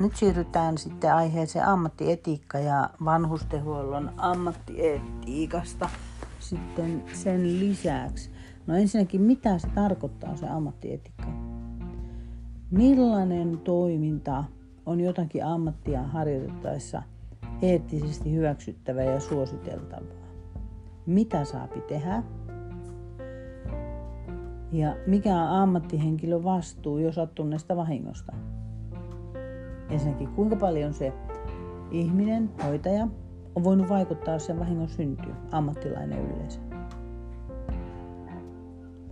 nyt siirrytään sitten aiheeseen ammattietiikka ja vanhustenhuollon ammattietiikasta sitten sen lisäksi. No ensinnäkin, mitä se tarkoittaa se ammattietiikka? Millainen toiminta on jotakin ammattia harjoitettaessa eettisesti hyväksyttävää ja suositeltavaa? Mitä saapi tehdä? Ja mikä on ammattihenkilön vastuu, jos sattuneesta vahingosta? Ensinnäkin, kuinka paljon se ihminen, hoitaja, on voinut vaikuttaa sen vahingon syntyyn, ammattilainen yleensä.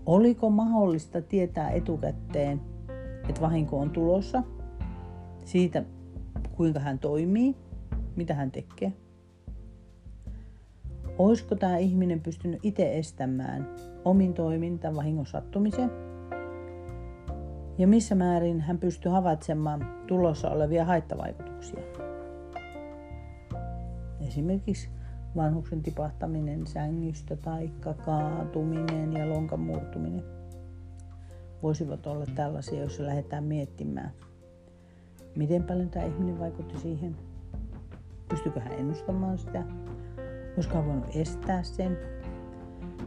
Oliko mahdollista tietää etukäteen, että vahinko on tulossa, siitä kuinka hän toimii, mitä hän tekee? Olisiko tämä ihminen pystynyt itse estämään omin toiminta vahingon sattumisen? Ja missä määrin hän pystyy havaitsemaan tulossa olevia haittavaikutuksia? Esimerkiksi vanhuksen tipahtaminen sängystä tai kaatuminen ja lonkan murtuminen. Voisivat olla tällaisia, joissa lähdetään miettimään, miten paljon tämä ihminen vaikutti siihen, pystyykö hän ennustamaan sitä, olisiko hän voinut estää sen,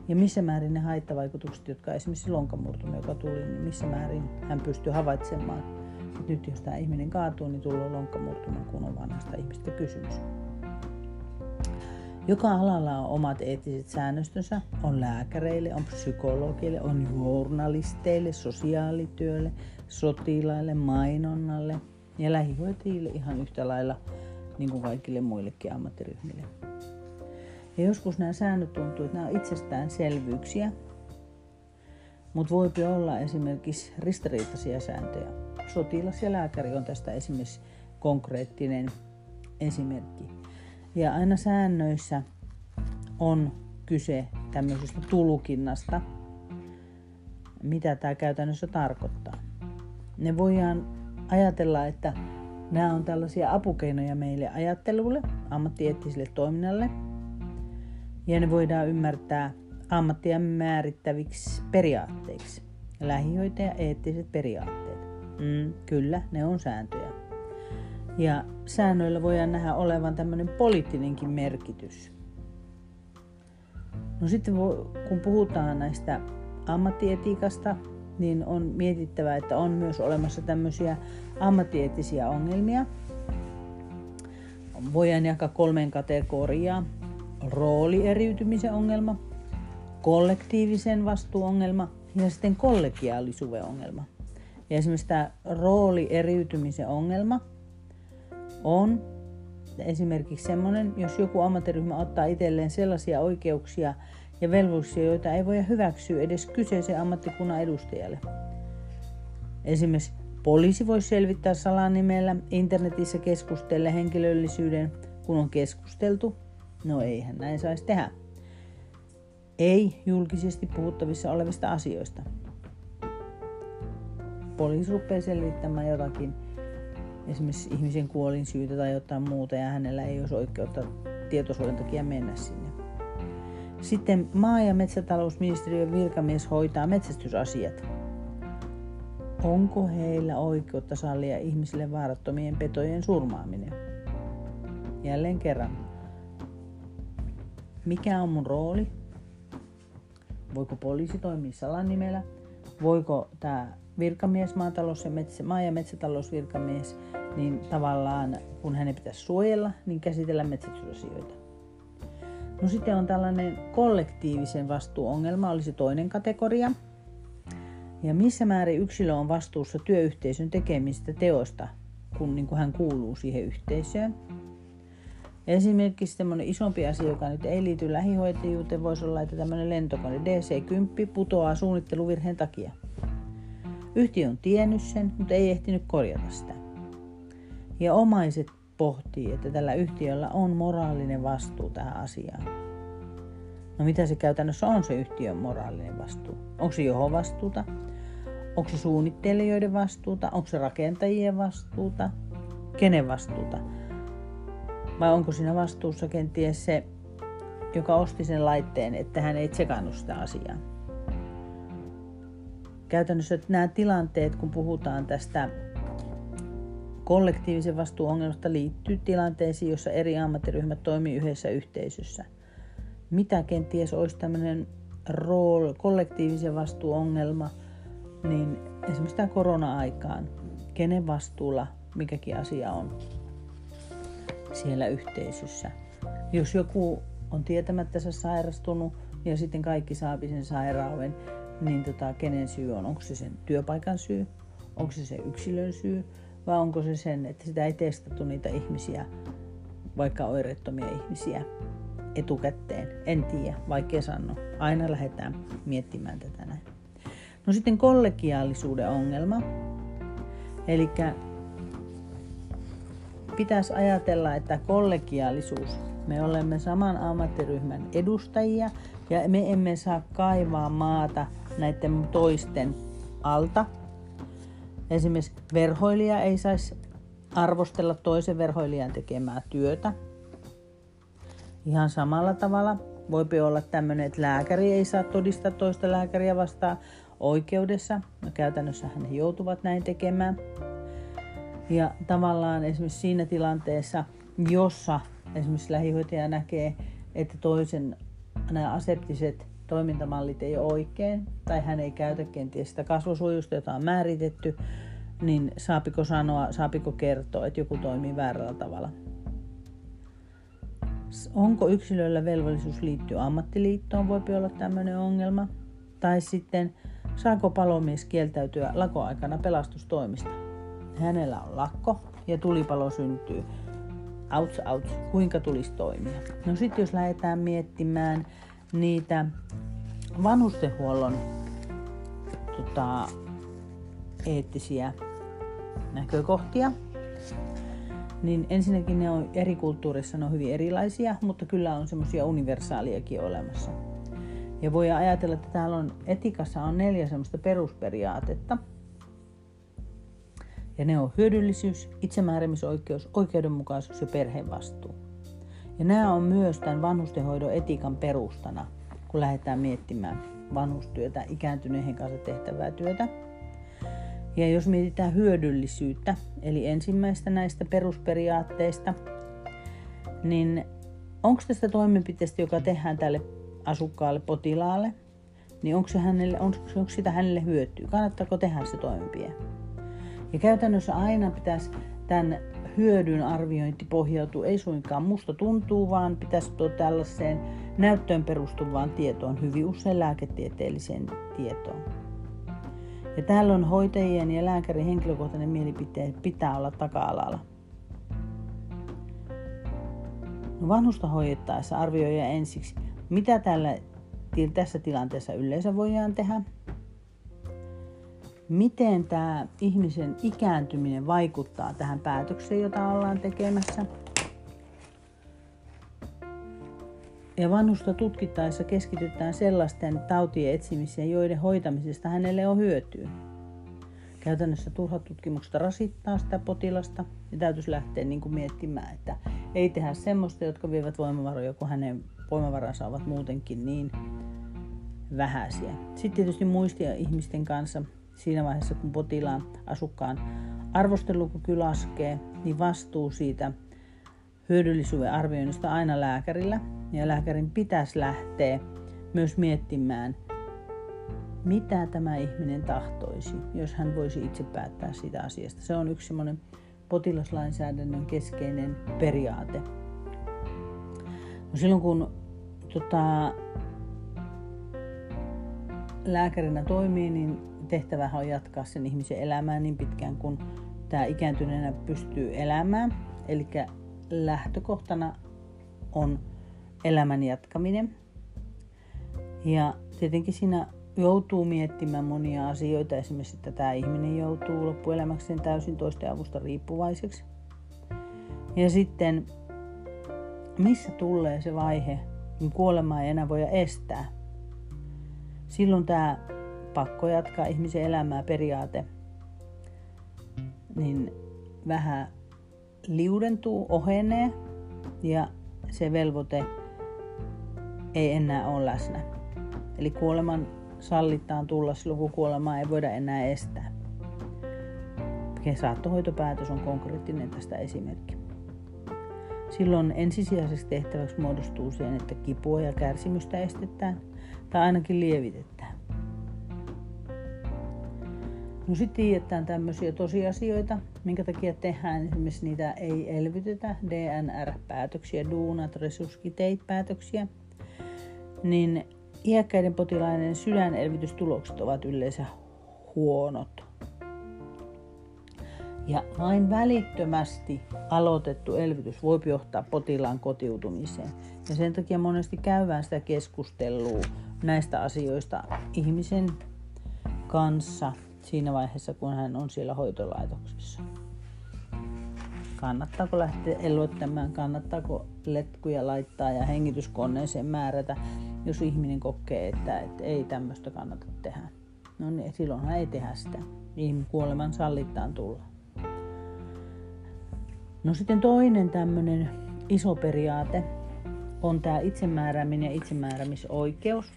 ja missä määrin ne haittavaikutukset, jotka esimerkiksi lonkamurtuminen, joka tuli, niin missä määrin hän pystyy havaitsemaan, että nyt jos tämä ihminen kaatuu, niin tulee lonkamurtuman, kun on vanhasta ihmistä kysymys. Joka alalla on omat eettiset säännöstönsä. On lääkäreille, on psykologeille, on journalisteille, sosiaalityölle, sotilaille, mainonnalle ja lähihoitajille ihan yhtä lailla niin kuin kaikille muillekin ammattiryhmille. Ja joskus nämä säännöt tuntuu, että nämä on itsestäänselvyyksiä, mutta voi olla esimerkiksi ristiriitaisia sääntöjä. Sotilas ja lääkäri on tästä esimerkiksi konkreettinen esimerkki. Ja aina säännöissä on kyse tämmöisestä tulkinnasta, mitä tämä käytännössä tarkoittaa. Ne voidaan ajatella, että nämä on tällaisia apukeinoja meille ajattelulle, ammattieettiselle toiminnalle – ja ne voidaan ymmärtää ammattia määrittäviksi periaatteiksi. Lähihoitaja eettiset periaatteet. Mm, kyllä, ne on sääntöjä. Ja säännöillä voidaan nähdä olevan tämmöinen poliittinenkin merkitys. No sitten kun puhutaan näistä ammattietiikasta, niin on mietittävä, että on myös olemassa tämmöisiä ammattieettisiä ongelmia. Voidaan jakaa kolmeen kategoriaan roolieriytymisen ongelma, kollektiivisen vastuuongelma ja sitten kollegiaalisuuden ongelma. Ja esimerkiksi tämä roolieriytymisen ongelma on esimerkiksi sellainen, jos joku ammattiryhmä ottaa itselleen sellaisia oikeuksia ja velvollisuuksia, joita ei voi hyväksyä edes kyseisen ammattikunnan edustajalle. Esimerkiksi poliisi voi selvittää salanimellä internetissä keskustella henkilöllisyyden, kun on keskusteltu No eihän näin saisi tehdä. Ei julkisesti puhuttavissa olevista asioista. Poliisi rupeaa selvittämään jotakin, esimerkiksi ihmisen kuolin syytä tai jotain muuta, ja hänellä ei olisi oikeutta tietosuojan takia mennä sinne. Sitten maa- ja metsätalousministeriön virkamies hoitaa metsästysasiat. Onko heillä oikeutta sallia ihmisille vaarattomien petojen surmaaminen? Jälleen kerran, mikä on mun rooli, voiko poliisi toimia salanimellä, voiko tämä virkamies, maatalous- ja metsä, maa- ja metsätalousvirkamies, niin tavallaan kun hänen pitäisi suojella, niin käsitellä metsästysasioita. No sitten on tällainen kollektiivisen vastuuongelma, olisi toinen kategoria. Ja missä määrin yksilö on vastuussa työyhteisön tekemistä teosta, kun niin kuin hän kuuluu siihen yhteisöön. Esimerkiksi semmoinen isompi asia, joka nyt ei liity lähihoitajuuteen, voisi olla, että tämmöinen lentokone DC-10 putoaa suunnitteluvirheen takia. Yhtiö on tiennyt sen, mutta ei ehtinyt korjata sitä. Ja omaiset pohtii, että tällä yhtiöllä on moraalinen vastuu tähän asiaan. No mitä se käytännössä on se yhtiön moraalinen vastuu? Onko se johon vastuuta? Onko se suunnittelijoiden vastuuta? Onko se rakentajien vastuuta? Kenen vastuuta? Vai onko siinä vastuussa kenties se, joka osti sen laitteen, että hän ei tsekannut sitä asiaa? Käytännössä nämä tilanteet, kun puhutaan tästä kollektiivisen vastuuongelmasta liittyy tilanteisiin, jossa eri ammattiryhmät toimii yhdessä yhteisössä. Mitä kenties olisi tämmöinen rool, kollektiivisen vastuuongelma, niin esimerkiksi tämä korona-aikaan, kenen vastuulla mikäkin asia on siellä yhteisössä. Jos joku on tietämättänsä sairastunut ja sitten kaikki saapi sen sairauden, niin tota, kenen syy on? Onko se sen työpaikan syy? Onko se se yksilön syy? Vai onko se sen, että sitä ei testattu niitä ihmisiä, vaikka oireettomia ihmisiä etukäteen? En tiedä, vaikea sanoa. Aina lähdetään miettimään tätä näin. No sitten kollegiaalisuuden ongelma. Eli pitäisi ajatella, että kollegiaalisuus, me olemme saman ammattiryhmän edustajia ja me emme saa kaivaa maata näiden toisten alta. Esimerkiksi verhoilija ei saisi arvostella toisen verhoilijan tekemää työtä. Ihan samalla tavalla voipi olla tämmöinen, että lääkäri ei saa todistaa toista lääkäriä vastaan oikeudessa. No käytännössä he joutuvat näin tekemään. Ja tavallaan esimerkiksi siinä tilanteessa, jossa esimerkiksi lähihoitaja näkee, että toisen nämä aseptiset toimintamallit ei ole oikein, tai hän ei käytä kenties sitä kasvosuojusta, jota on määritetty, niin saapiko sanoa, saapiko kertoa, että joku toimii väärällä tavalla. Onko yksilöllä velvollisuus liittyä ammattiliittoon, voi olla tämmöinen ongelma. Tai sitten saako palomies kieltäytyä lakoaikana pelastustoimista. Hänellä on lakko ja tulipalo syntyy. Outs, outs, kuinka tulisi toimia? No sitten jos lähdetään miettimään niitä vanhustenhuollon tota, eettisiä näkökohtia, niin ensinnäkin ne on eri kulttuurissa ne on hyvin erilaisia, mutta kyllä on semmoisia universaaliakin olemassa. Ja voi ajatella, että täällä on etikassa on neljä semmoista perusperiaatetta. Ja ne on hyödyllisyys, itsemääräämisoikeus, oikeudenmukaisuus ja perhevastuu. Ja nämä on myös tämän vanhustenhoidon etiikan perustana, kun lähdetään miettimään vanhustyötä, ikääntyneiden kanssa tehtävää työtä. Ja jos mietitään hyödyllisyyttä, eli ensimmäistä näistä perusperiaatteista, niin onko tästä toimenpiteestä, joka tehdään tälle asukkaalle, potilaalle, niin onko, se hänelle, onko, onko sitä hänelle hyötyä? Kannattaako tehdä se toimenpide? Ja käytännössä aina pitäisi tämän hyödyn arviointi pohjautuu ei suinkaan musta tuntuu, vaan pitäisi tuo tällaiseen näyttöön perustuvaan tietoon, hyvin usein lääketieteelliseen tietoon. Ja täällä on hoitajien ja lääkärin henkilökohtainen mielipite pitää olla taka-alalla. No vanhusta hoidettaessa arvioija ensiksi, mitä tällä, tässä tilanteessa yleensä voidaan tehdä, miten tämä ihmisen ikääntyminen vaikuttaa tähän päätökseen, jota ollaan tekemässä. Ja vanhusta tutkittaessa keskitytään sellaisten tautien etsimiseen, joiden hoitamisesta hänelle on hyötyä. Käytännössä turhat tutkimukset rasittaa sitä potilasta ja täytyisi lähteä niin kuin miettimään, että ei tehdä semmoista, jotka vievät voimavaroja, kun hänen voimavaransa ovat muutenkin niin vähäisiä. Sitten tietysti muistia ihmisten kanssa siinä vaiheessa, kun potilaan asukkaan arvostelukyky laskee, niin vastuu siitä hyödyllisyyden arvioinnista aina lääkärillä. Ja lääkärin pitäisi lähteä myös miettimään, mitä tämä ihminen tahtoisi, jos hän voisi itse päättää siitä asiasta. Se on yksi semmoinen potilaslainsäädännön keskeinen periaate. No silloin kun tota, lääkärinä toimii, niin tehtävähän on jatkaa sen ihmisen elämää niin pitkään kuin tämä ikääntyneenä pystyy elämään. Eli lähtökohtana on elämän jatkaminen. Ja tietenkin siinä joutuu miettimään monia asioita, esimerkiksi että tämä ihminen joutuu loppuelämäkseen täysin toisten avusta riippuvaiseksi. Ja sitten, missä tulee se vaihe, kun kuolemaa ei enää voida estää. Silloin tämä pakko jatkaa ihmisen elämää periaate, niin vähän liudentuu, ohenee ja se velvoite ei enää ole läsnä. Eli kuoleman sallitaan tulla silloin, kun kuolemaa ei voida enää estää. Saattohoitopäätös on konkreettinen tästä esimerkki. Silloin ensisijaisesti tehtäväksi muodostuu siihen, että kipua ja kärsimystä estetään tai ainakin lievitetään. No sitten tiedetään tämmöisiä tosiasioita, minkä takia tehdään esimerkiksi niitä ei elvytetä, DNR-päätöksiä, do not resuscitate päätöksiä, niin iäkkäiden potilaiden sydänelvytystulokset ovat yleensä huonot. Ja vain välittömästi aloitettu elvytys voi johtaa potilaan kotiutumiseen. Ja sen takia monesti käydään sitä keskustelua näistä asioista ihmisen kanssa siinä vaiheessa, kun hän on siellä hoitolaitoksessa. Kannattaako lähteä elvyttämään, kannattaako letkuja laittaa ja hengityskoneeseen määrätä, jos ihminen kokee, että, että ei tämmöistä kannata tehdä. No niin, silloinhan ei tehdä sitä. Ihminen kuoleman sallittaan tulla. No sitten toinen tämmöinen iso periaate on tämä itsemäärääminen ja itsemääräämisoikeus.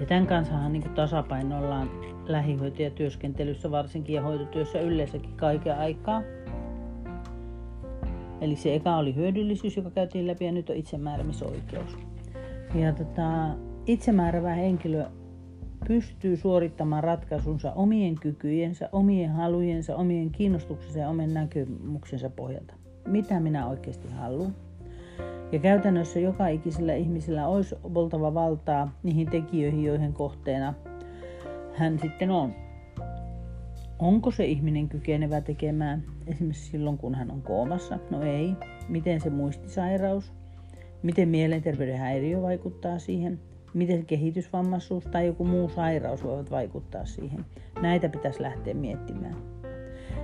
Ja tämän kanssa niin tasapainoillaan lähihoitajatyöskentelyssä varsinkin ja hoitotyössä yleensäkin kaiken aikaa. Eli se eka oli hyödyllisyys, joka käytiin läpi ja nyt on itsemääräämisoikeus. Ja tota, itsemääräävä henkilö pystyy suorittamaan ratkaisunsa omien kykyjensä, omien halujensa, omien kiinnostuksensa ja omien näkemyksensa pohjalta. Mitä minä oikeasti haluan? Ja käytännössä joka ikisellä ihmisellä olisi oltava valtaa niihin tekijöihin, joihin kohteena hän sitten on. Onko se ihminen kykenevä tekemään esimerkiksi silloin, kun hän on koomassa? No ei. Miten se muistisairaus? Miten mielenterveyden häiriö vaikuttaa siihen? miten kehitysvammaisuus tai joku muu sairaus voivat vaikuttaa siihen. Näitä pitäisi lähteä miettimään.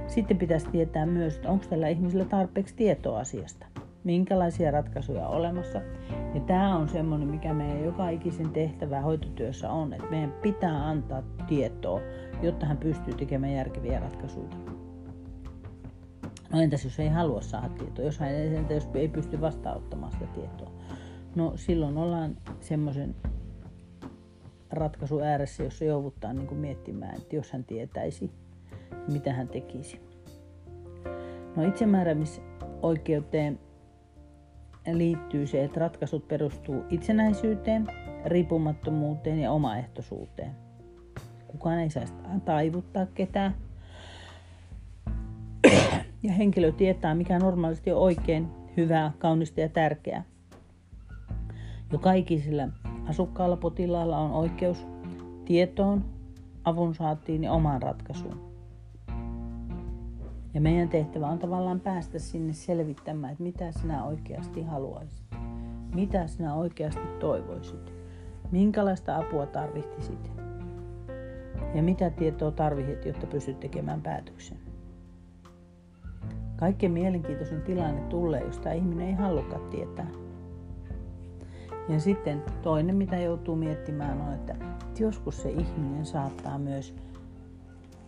Sitten pitäisi tietää myös, että onko tällä ihmisellä tarpeeksi tietoa asiasta. Minkälaisia ratkaisuja on olemassa. Ja tämä on semmoinen, mikä meidän joka ikisen tehtävä hoitotyössä on, että meidän pitää antaa tietoa, jotta hän pystyy tekemään järkeviä ratkaisuja. No entäs jos ei halua saada tietoa, jos hän ei pysty vastaanottamaan sitä tietoa? No silloin ollaan semmoisen ratkaisu ääressä, jossa jouduttaan niin miettimään, että jos hän tietäisi, mitä hän tekisi. No itsemääräämisoikeuteen liittyy se, että ratkaisut perustuu itsenäisyyteen, riippumattomuuteen ja omaehtoisuuteen. Kukaan ei saa taivuttaa ketään. Ja henkilö tietää, mikä normaalisti on oikein, hyvää, kaunista ja tärkeää. Joka ikisellä Asukkaalla potilaalla on oikeus tietoon, avun saatiin ja omaan ratkaisuun. Ja meidän tehtävä on tavallaan päästä sinne selvittämään, että mitä sinä oikeasti haluaisit. Mitä sinä oikeasti toivoisit. Minkälaista apua tarvitsisit. Ja mitä tietoa tarvitset, jotta pystyt tekemään päätöksen. Kaikkein mielenkiintoisin tilanne tulee, jos tämä ihminen ei halukaan tietää. Ja sitten toinen, mitä joutuu miettimään, on, että joskus se ihminen saattaa myös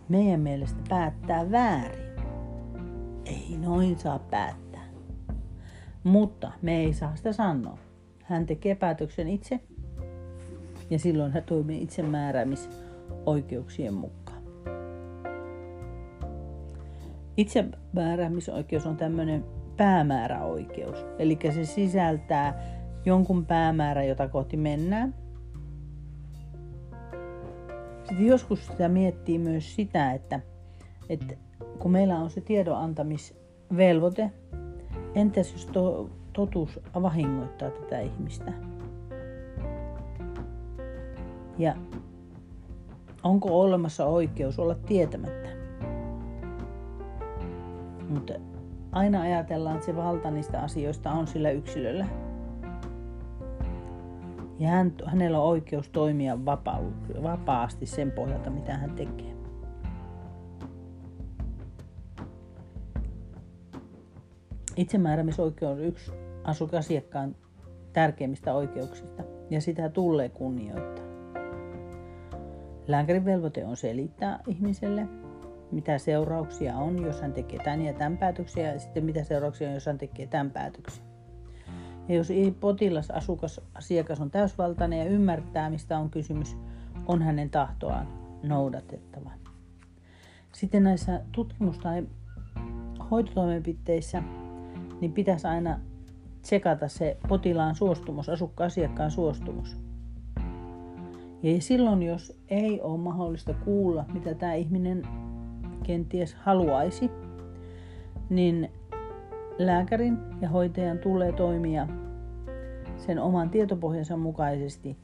meidän mielestä päättää väärin. Ei noin saa päättää. Mutta me ei saa sitä sanoa. Hän tekee päätöksen itse ja silloin hän toimii itsemääräämisoikeuksien mukaan. Itsemääräämisoikeus on tämmöinen päämääräoikeus, eli se sisältää jonkun päämäärä, jota kohti mennään. Sitten joskus sitä miettii myös sitä, että, että kun meillä on se tiedon antamisvelvoite, entäs jos to, totuus vahingoittaa tätä ihmistä? Ja onko olemassa oikeus olla tietämättä? Mutta aina ajatellaan, että se valta niistä asioista on sillä yksilöllä. Ja hän, hänellä on oikeus toimia vapaa, vapaasti sen pohjalta, mitä hän tekee. Itsemääräämisoikeus on yksi asukasiakkaan tärkeimmistä oikeuksista ja sitä tulee kunnioittaa. Lääkärin velvoite on selittää ihmiselle, mitä seurauksia on, jos hän tekee tämän ja tämän päätöksiä, ja sitten mitä seurauksia on, jos hän tekee tämän päätöksen. Ja jos potilas, asukas, asiakas on täysvaltainen ja ymmärtää, mistä on kysymys, on hänen tahtoaan noudatettava. Sitten näissä tutkimus- tai hoitotoimenpiteissä niin pitäisi aina tsekata se potilaan suostumus, asukkaan asiakkaan suostumus. Ja silloin, jos ei ole mahdollista kuulla, mitä tämä ihminen kenties haluaisi, niin lääkärin ja hoitajan tulee toimia sen oman tietopohjansa mukaisesti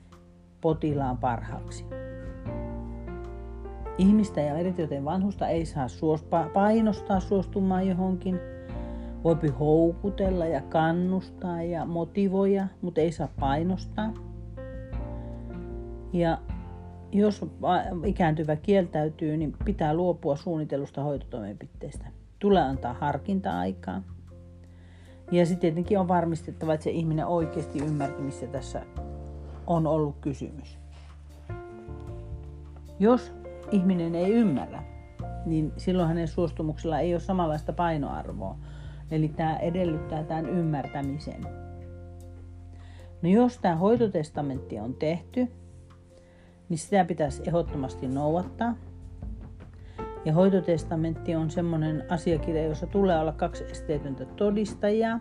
potilaan parhaaksi. Ihmistä ja erityisen vanhusta ei saa painostaa suostumaan johonkin. Voi houkutella ja kannustaa ja motivoida, mutta ei saa painostaa. Ja jos ikääntyvä kieltäytyy, niin pitää luopua suunnitelusta hoitotoimenpiteestä. Tulee antaa harkinta-aikaa. Ja sitten tietenkin on varmistettava, että se ihminen oikeasti ymmärti, missä tässä on ollut kysymys. Jos ihminen ei ymmärrä, niin silloin hänen suostumuksella ei ole samanlaista painoarvoa. Eli tämä edellyttää tämän ymmärtämisen. No jos tämä hoitotestamentti on tehty, niin sitä pitäisi ehdottomasti noudattaa. Ja hoitotestamentti on semmoinen asiakirja, jossa tulee olla kaksi esteetöntä todistajaa.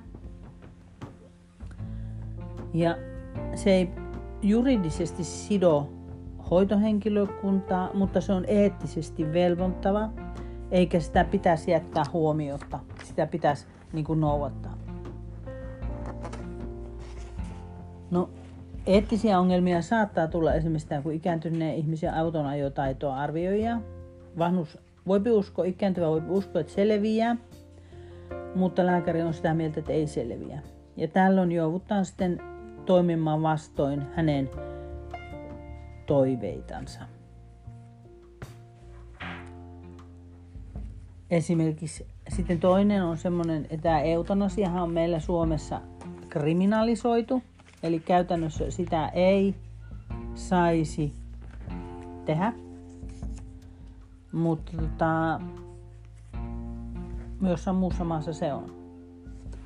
Ja se ei juridisesti sido hoitohenkilökuntaa, mutta se on eettisesti velvoittava, eikä sitä pitäisi jättää huomiota. Sitä pitäisi niin kuin noudattaa. No, eettisiä ongelmia saattaa tulla esimerkiksi tämä, kun ikääntyneen ihmisen auton ajotaitoa arvioija. Vanhus voi uskoa, ikääntyvä voi uskoa, että selviää, mutta lääkäri on sitä mieltä, että ei selviä. Ja tällöin joudutaan sitten toimimaan vastoin hänen toiveitansa. Esimerkiksi sitten toinen on semmoinen, että tämä eutanasiahan on meillä Suomessa kriminalisoitu, eli käytännössä sitä ei saisi tehdä. Mutta tota, jossain muussa maassa se on.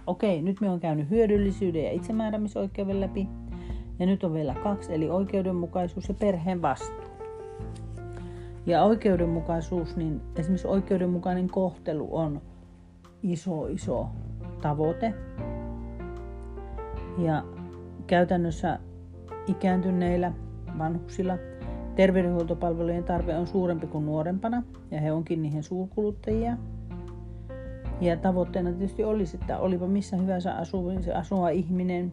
Okei, nyt me on käynyt hyödyllisyyden ja itsemääräämisoikeuden läpi. Ja nyt on vielä kaksi, eli oikeudenmukaisuus ja perheen vastuu. Ja oikeudenmukaisuus, niin esimerkiksi oikeudenmukainen kohtelu on iso, iso tavoite. Ja käytännössä ikääntyneillä vanhuksilla terveydenhuoltopalvelujen tarve on suurempi kuin nuorempana, ja he onkin niihin suurkuluttajia. Ja tavoitteena tietysti olisi, että olipa missä hyvänsä asuva ihminen,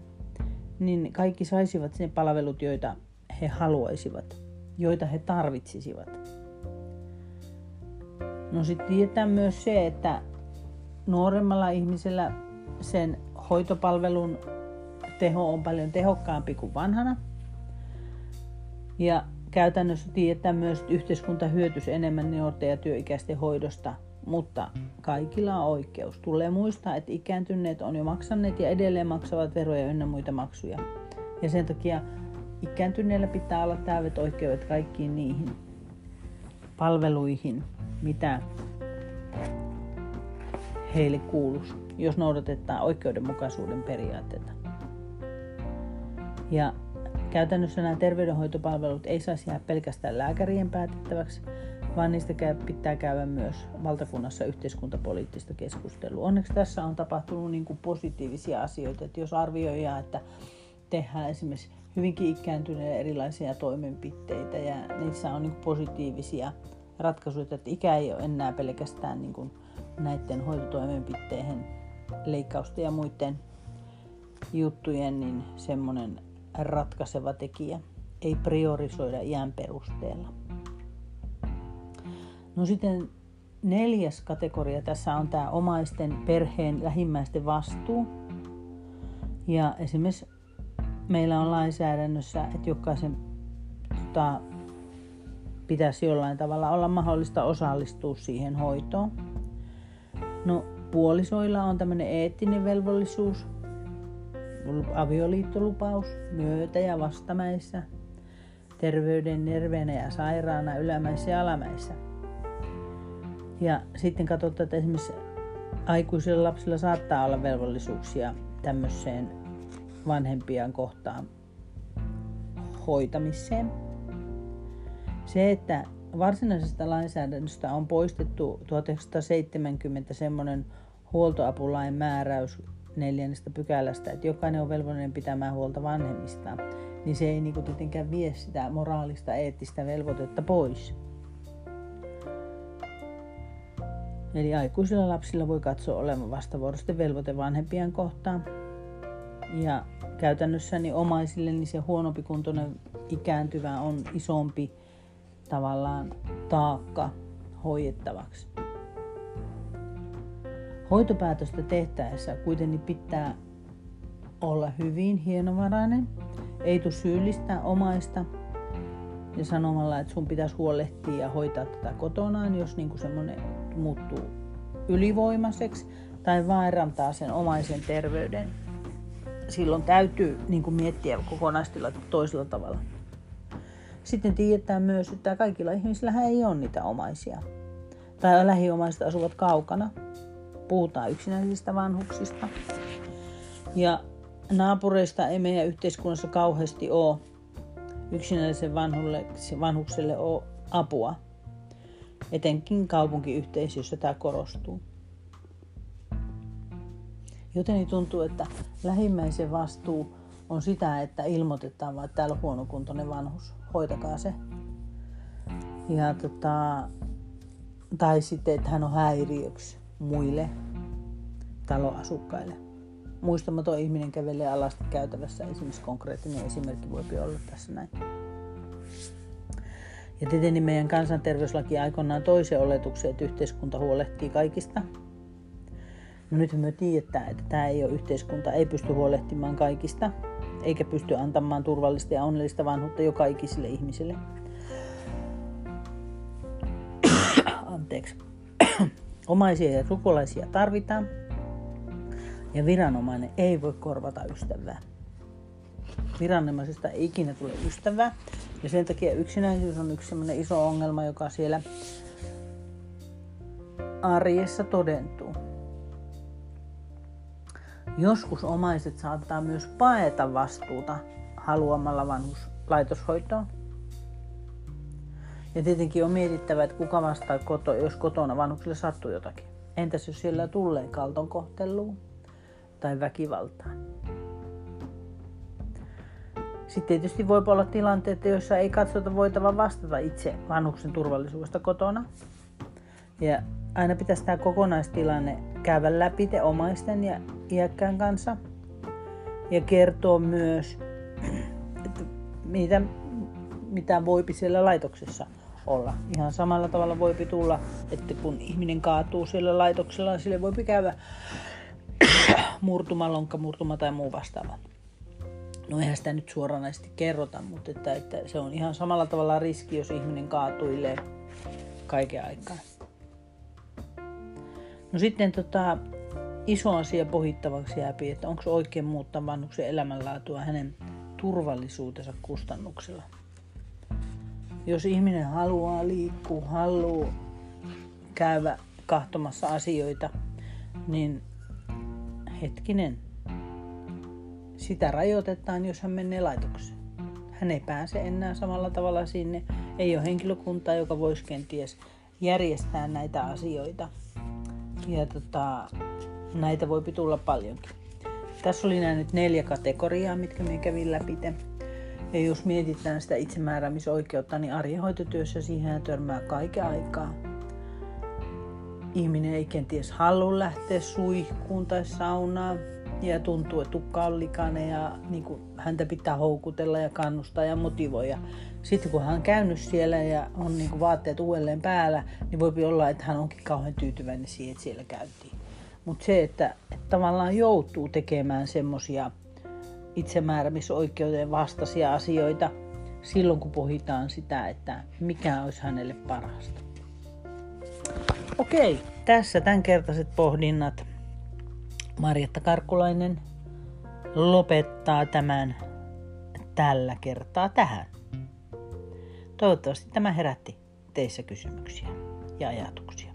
niin kaikki saisivat ne palvelut, joita he haluaisivat, joita he tarvitsisivat. No sitten tietää myös se, että nuoremmalla ihmisellä sen hoitopalvelun teho on paljon tehokkaampi kuin vanhana. Ja käytännössä tietää myös, että yhteiskunta hyötyisi enemmän nuorten ja työikäisten hoidosta – mutta kaikilla on oikeus. Tulee muistaa, että ikääntyneet on jo maksaneet ja edelleen maksavat veroja ynnä muita maksuja. Ja sen takia ikääntyneillä pitää olla täydet oikeudet kaikkiin niihin palveluihin, mitä heille kuuluisi, jos noudatetaan oikeudenmukaisuuden periaatteita. Ja käytännössä nämä terveydenhoitopalvelut ei saisi jäädä pelkästään lääkärien päätettäväksi, vaan niistä pitää käydä myös valtakunnassa yhteiskuntapoliittista keskustelua. Onneksi tässä on tapahtunut niin kuin positiivisia asioita, että jos arvioidaan, että tehdään esimerkiksi hyvinkin ikääntyneille erilaisia toimenpiteitä ja niissä on niin positiivisia ratkaisuja, että ikä ei ole enää pelkästään niin kuin näiden hoitotoimenpiteiden leikkausten ja muiden juttujen niin semmoinen ratkaiseva tekijä. Ei priorisoida iän perusteella. No sitten neljäs kategoria tässä on tämä omaisten, perheen, lähimmäisten vastuu. Ja esimerkiksi meillä on lainsäädännössä, että jokaisen tota, pitäisi jollain tavalla olla mahdollista osallistua siihen hoitoon. No puolisoilla on tämmöinen eettinen velvollisuus, avioliittolupaus myötä- ja vastamäissä, terveyden, nerveenä ja sairaana, ylämäissä ja alamäissä – ja sitten katsotaan, että esimerkiksi aikuisilla lapsilla saattaa olla velvollisuuksia tämmöiseen vanhempien kohtaan hoitamiseen. Se, että varsinaisesta lainsäädännöstä on poistettu 1970 semmoinen huoltoapulain määräys neljännestä pykälästä, että jokainen on velvollinen pitämään huolta vanhemmistaan, niin se ei niin tietenkään vie sitä moraalista, eettistä velvoitetta pois. Eli aikuisilla lapsilla voi katsoa olevan vastavuoroisten velvoite vanhempien kohtaan. Ja käytännössä niin omaisille niin se huonompi kuntoinen ikääntyvä on isompi tavallaan taakka hoidettavaksi. Hoitopäätöstä tehtäessä kuitenkin pitää olla hyvin hienovarainen, ei tule syyllistää omaista ja sanomalla, että sun pitäisi huolehtia ja hoitaa tätä kotonaan, jos niin semmoinen muuttuu ylivoimaiseksi tai vaarantaa sen omaisen terveyden. Silloin täytyy niin kuin miettiä kokonaistila toisella tavalla. Sitten tiedetään myös, että kaikilla ihmisillä ei ole niitä omaisia. Tai lähiomaiset asuvat kaukana. Puhutaan yksinäisistä vanhuksista. Ja naapureista ei meidän yhteiskunnassa kauheasti ole yksinäisen vanhukselle ole apua. Etenkin kaupunkiyhteisössä tämä korostuu. Joten tuntuu, että lähimmäisen vastuu on sitä, että ilmoitetaan että täällä on huonokuntoinen vanhus, hoitakaa se. Ja tota, tai sitten, että hän on häiriöksi muille taloasukkaille. Muistamaton ihminen kävelee alasti käytävässä, esimerkiksi konkreettinen esimerkki voi olla tässä näin. Ja tietenkin meidän kansanterveyslaki aikoinaan toisen oletuksen, että yhteiskunta huolehtii kaikista. No nyt me tiedetään, että tämä ei ole yhteiskunta, ei pysty huolehtimaan kaikista, eikä pysty antamaan turvallista ja onnellista vanhuutta joka ikiselle ihmiselle. Anteeksi. Omaisia ja sukulaisia tarvitaan, ja viranomainen ei voi korvata ystävää. Viranomaisesta ei ikinä tule ystävää, ja sen takia yksinäisyys on yksi iso ongelma, joka siellä arjessa todentuu. Joskus omaiset saattaa myös paeta vastuuta haluamalla vanhuslaitoshoitoon. Ja tietenkin on mietittävä, että kuka vastaa, koto, jos kotona vanhuksille sattuu jotakin. Entäs jos siellä tulee kalton kohteluun tai väkivaltaan? Sitten tietysti voi olla tilanteita, joissa ei katsota voitava vastata itse vanhuksen turvallisuudesta kotona. Ja aina pitäisi tämä kokonaistilanne käydä läpi te omaisten ja iäkkään kanssa. Ja kertoa myös, että mitä, mitä voipi siellä laitoksessa olla. Ihan samalla tavalla voipi tulla, että kun ihminen kaatuu siellä laitoksella, sille voipi käydä murtuma, tai muu vastaava. No eihän sitä nyt suoranaisesti kerrota, mutta että, että se on ihan samalla tavalla riski, jos ihminen kaatuilee kaiken aikaa. No sitten tota, iso asia pohittavaksi jää, että onko oikein muuttaa vanhuksen elämänlaatua hänen turvallisuutensa kustannuksella. Jos ihminen haluaa liikkua, haluaa käydä kahtomassa asioita, niin hetkinen, sitä rajoitetaan, jos hän menee laitokseen. Hän ei pääse enää samalla tavalla sinne. Ei ole henkilökuntaa, joka voisi kenties järjestää näitä asioita. Ja tota, näitä voi tulla paljonkin. Tässä oli nämä nyt neljä kategoriaa, mitkä me kävin läpi. Ja jos mietitään sitä itsemääräämisoikeutta, niin arjenhoitotyössä siihen törmää kaiken aikaa. Ihminen ei kenties halua lähteä suihkuun tai saunaan ja tuntuu, että tukka on likainen ja niin kuin, häntä pitää houkutella ja kannustaa ja motivoida. Sitten kun hän on käynyt siellä ja on niin kuin, vaatteet uudelleen päällä, niin voi olla, että hän onkin kauhean tyytyväinen siihen, että siellä käytiin. Mutta se, että, että tavallaan joutuu tekemään semmoisia itsemääräämisoikeuteen vastaisia asioita silloin, kun pohditaan sitä, että mikä olisi hänelle parasta. Okei, tässä tämänkertaiset pohdinnat Marjatta Karkkulainen lopettaa tämän tällä kertaa tähän. Toivottavasti tämä herätti teissä kysymyksiä ja ajatuksia.